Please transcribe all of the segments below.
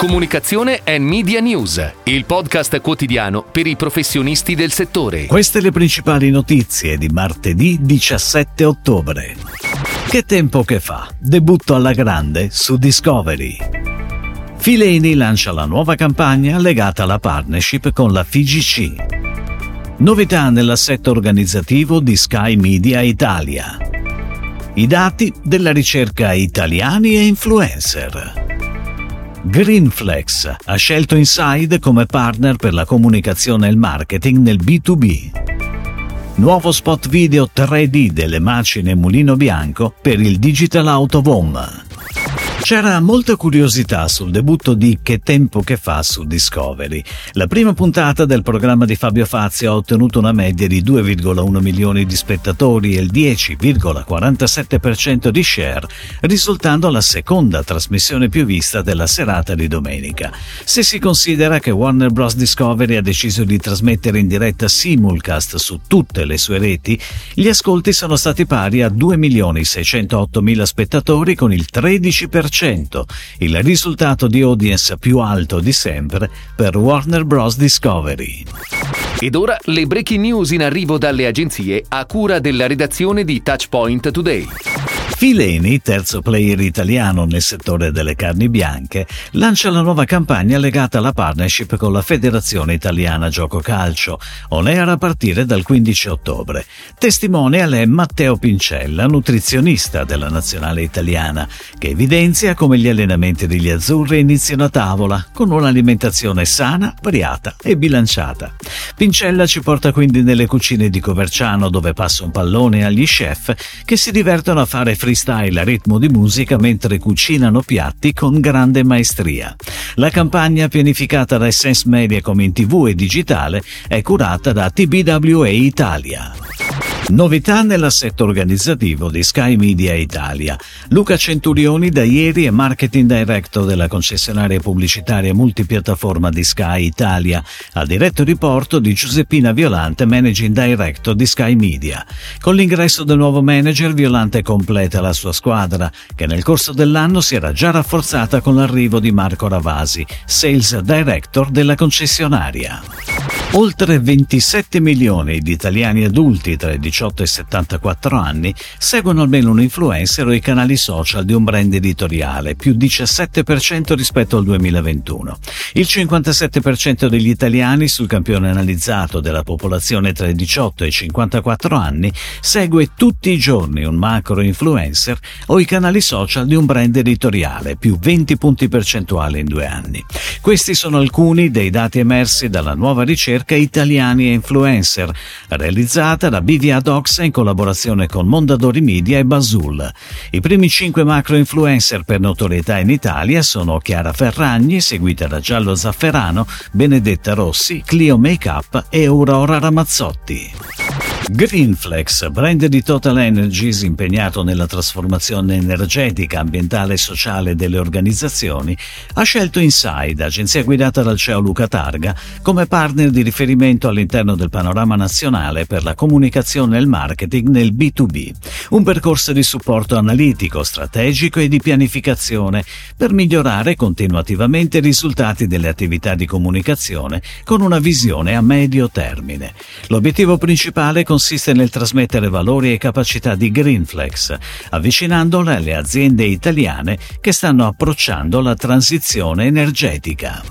Comunicazione e Media News, il podcast quotidiano per i professionisti del settore. Queste le principali notizie di martedì 17 ottobre. Che tempo che fa? Debutto alla grande su Discovery. Fileni lancia la nuova campagna legata alla partnership con la FIGC. Novità nell'assetto organizzativo di Sky Media Italia. I dati della ricerca italiani e influencer. Greenflex ha scelto Inside come partner per la comunicazione e il marketing nel B2B. Nuovo spot video 3D delle macine Mulino Bianco per il Digital Out of Home. C'era molta curiosità sul debutto di Che tempo che fa su Discovery. La prima puntata del programma di Fabio Fazio ha ottenuto una media di 2,1 milioni di spettatori e il 10,47% di share, risultando la seconda trasmissione più vista della serata di domenica. Se si considera che Warner Bros. Discovery ha deciso di trasmettere in diretta simulcast su tutte le sue reti, gli ascolti sono stati pari a 2.608.000 spettatori con il 13% il risultato di audience più alto di sempre per Warner Bros. Discovery. Ed ora le breaking news in arrivo dalle agenzie a cura della redazione di Touchpoint Today. Fileni, terzo player italiano nel settore delle carni bianche, lancia la nuova campagna legata alla partnership con la Federazione Italiana Gioco Calcio, on a partire dal 15 ottobre. Testimonial è Matteo Pincella, nutrizionista della nazionale italiana, che evidenzia come gli allenamenti degli azzurri iniziano a tavola, con un'alimentazione sana, variata e bilanciata. Pincella ci porta quindi nelle cucine di Coverciano dove passa un pallone agli chef che si divertono a fare fritture freestyle a ritmo di musica mentre cucinano piatti con grande maestria. La campagna pianificata da Essence Media come in tv e digitale è curata da TBWA Italia. Novità nell'assetto organizzativo di Sky Media Italia. Luca Centurioni da ieri è Marketing Director della concessionaria pubblicitaria multipiattaforma di Sky Italia, a diretto riporto di Giuseppina Violante, Managing Director di Sky Media. Con l'ingresso del nuovo manager, Violante completa la sua squadra, che nel corso dell'anno si era già rafforzata con l'arrivo di Marco Ravasi, Sales Director della concessionaria. Oltre 27 milioni di italiani adulti tra i 18 e i 74 anni seguono almeno un influencer o i canali social di un brand editoriale, più 17% rispetto al 2021. Il 57% degli italiani sul campione analizzato della popolazione tra i 18 e i 54 anni segue tutti i giorni un macro influencer o i canali social di un brand editoriale, più 20 punti percentuali in due anni. Questi sono alcuni dei dati emersi dalla nuova ricerca ricerca Italiani e Influencer, realizzata da BVA Docs in collaborazione con Mondadori Media e Basul. I primi cinque macro influencer per notorietà in Italia sono Chiara Ferragni, seguita da Giallo Zafferano, Benedetta Rossi, Clio Makeup e Aurora Ramazzotti. Greenflex, brand di Total Energies impegnato nella trasformazione energetica, ambientale e sociale delle organizzazioni, ha scelto Inside, agenzia guidata dal CEO Luca Targa, come partner di riferimento all'interno del panorama nazionale per la comunicazione e il marketing nel B2B, un percorso di supporto analitico, strategico e di pianificazione per migliorare continuativamente i risultati delle attività di comunicazione con una visione a medio termine. L'obiettivo principale consiste consiste nel trasmettere valori e capacità di Greenflex, avvicinandola alle aziende italiane che stanno approcciando la transizione energetica.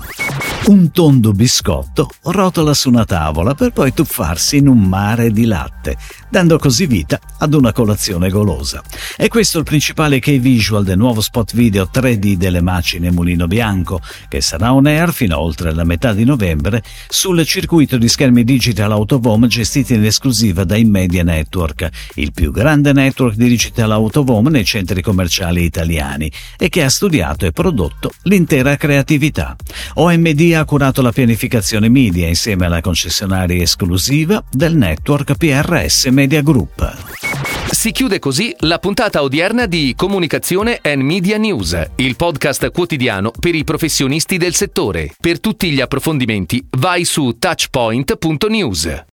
Un tondo biscotto rotola su una tavola per poi tuffarsi in un mare di latte, dando così vita ad una colazione golosa. E questo è il principale key visual del nuovo spot video 3D delle macine Mulino Bianco, che sarà on air fino a oltre la metà di novembre sul circuito di schermi digital home gestiti in esclusiva da Immedia Network, il più grande network di digital out nei centri commerciali italiani e che ha studiato e prodotto l'intera creatività. OMD ha curato la pianificazione media insieme alla concessionaria esclusiva del network PRS Media Group. Si chiude così la puntata odierna di Comunicazione and Media News, il podcast quotidiano per i professionisti del settore. Per tutti gli approfondimenti vai su touchpoint.news.